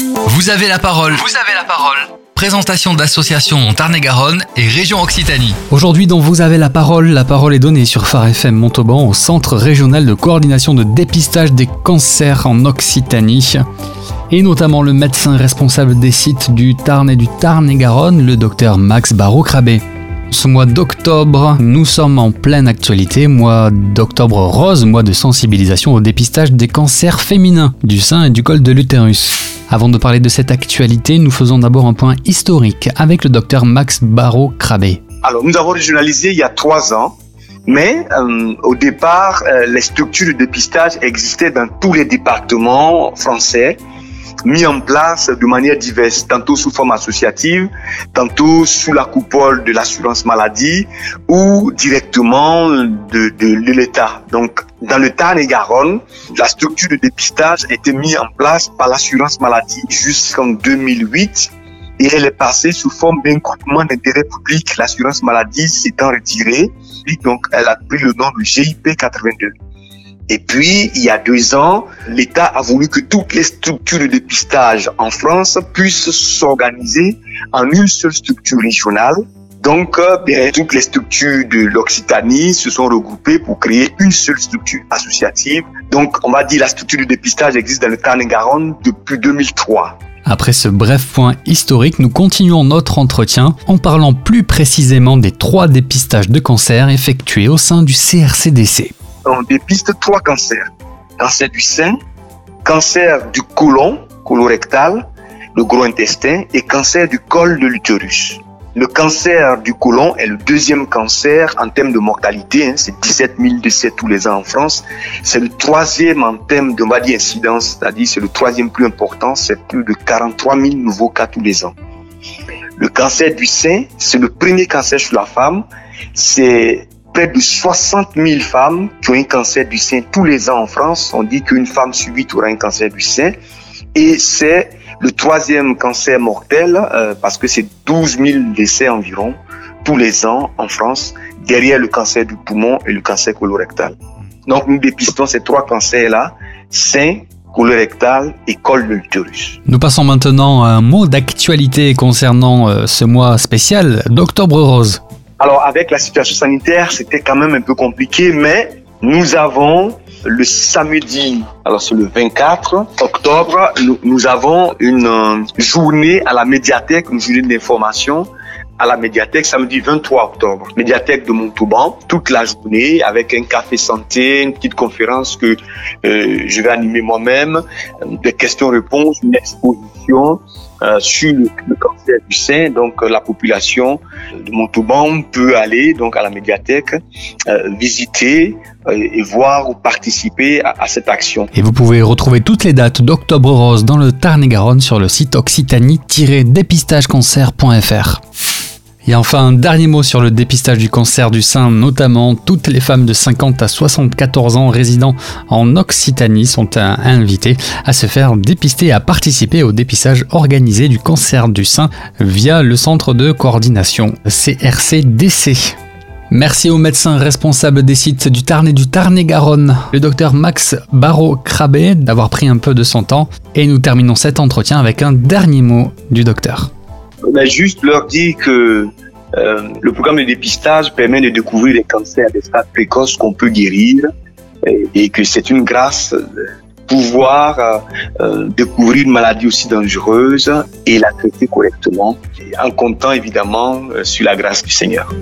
Vous avez la parole. Vous avez la parole. Présentation d'associations Tarn-et-Garonne et région Occitanie. Aujourd'hui, dont vous avez la parole, la parole est donnée sur Phare FM Montauban au Centre régional de coordination de dépistage des cancers en Occitanie. Et notamment le médecin responsable des sites du Tarn et du Tarn-et-Garonne, le docteur Max Barreau-Crabé. Ce mois d'octobre, nous sommes en pleine actualité, mois d'octobre rose, mois de sensibilisation au dépistage des cancers féminins du sein et du col de l'utérus. Avant de parler de cette actualité, nous faisons d'abord un point historique avec le docteur Max Barrault-Crabé. Alors, nous avons régionalisé il y a trois ans, mais euh, au départ, euh, les structures de dépistage existaient dans tous les départements français mis en place de manière diverse, tantôt sous forme associative, tantôt sous la coupole de l'assurance maladie ou directement de, de l'État. Donc, dans le Tarn-et-Garonne, la structure de dépistage a été mise en place par l'assurance maladie jusqu'en 2008 et elle est passée sous forme d'un groupement d'intérêt public. L'assurance maladie s'étant retirée, donc elle a pris le nom de GIP 82. Et puis, il y a deux ans, l'État a voulu que toutes les structures de dépistage en France puissent s'organiser en une seule structure régionale. Donc, euh, bien, toutes les structures de l'Occitanie se sont regroupées pour créer une seule structure associative. Donc, on va dire la structure de dépistage existe dans le Tarn-et-Garonne depuis 2003. Après ce bref point historique, nous continuons notre entretien en parlant plus précisément des trois dépistages de cancer effectués au sein du CRCDC on dépiste trois cancers. Cancer du sein, cancer du côlon, colorectal, le gros intestin et cancer du col de l'utérus. Le cancer du côlon est le deuxième cancer en termes de mortalité. Hein. c'est 17 000 décès tous les ans en France. C'est le troisième en termes de maladie incidence, c'est-à-dire c'est le troisième plus important. C'est plus de 43 000 nouveaux cas tous les ans. Le cancer du sein, c'est le premier cancer chez la femme. C'est près de 60 000 femmes qui ont un cancer du sein tous les ans en France. On dit qu'une femme subite aura un cancer du sein. Et c'est le troisième cancer mortel euh, parce que c'est 12 000 décès environ tous les ans en France, derrière le cancer du poumon et le cancer colorectal. Donc nous dépistons ces trois cancers-là, sein, colorectal et col de l'utérus. Nous passons maintenant à un mot d'actualité concernant euh, ce mois spécial d'Octobre Rose. Alors avec la situation sanitaire, c'était quand même un peu compliqué, mais nous avons le samedi, alors c'est le 24 octobre, nous, avons une euh, journée à la médiathèque, une journée d'information à la médiathèque samedi 23 octobre. Médiathèque de Montauban, toute la journée avec un café santé, une petite conférence que euh, je vais animer moi-même, des questions-réponses, une exposition euh, sur le, du sein. Donc euh, la population de Montauban peut aller donc à la médiathèque, euh, visiter et voir ou participer à, à, cette action. Et vous pouvez retrouver toutes les dates d'Octobre Rose dans le Tarn-et-Garonne sur le site occitanie-dépistagecancer.fr. Et enfin, un dernier mot sur le dépistage du cancer du sein, notamment toutes les femmes de 50 à 74 ans résidant en Occitanie sont invitées à se faire dépister et à participer au dépistage organisé du cancer du sein via le centre de coordination CRCDC. Merci au médecin responsable des sites du Tarn et du Tarn-et-Garonne, le docteur Max Barrault-Crabé, d'avoir pris un peu de son temps. Et nous terminons cet entretien avec un dernier mot du docteur. On a juste leur dit que euh, le programme de dépistage permet de découvrir les cancers des stades précoces qu'on peut guérir et, que c'est une grâce de pouvoir euh, euh, découvrir une maladie aussi dangereuse et la traiter correctement en comptant évidemment sur la grâce du Seigneur.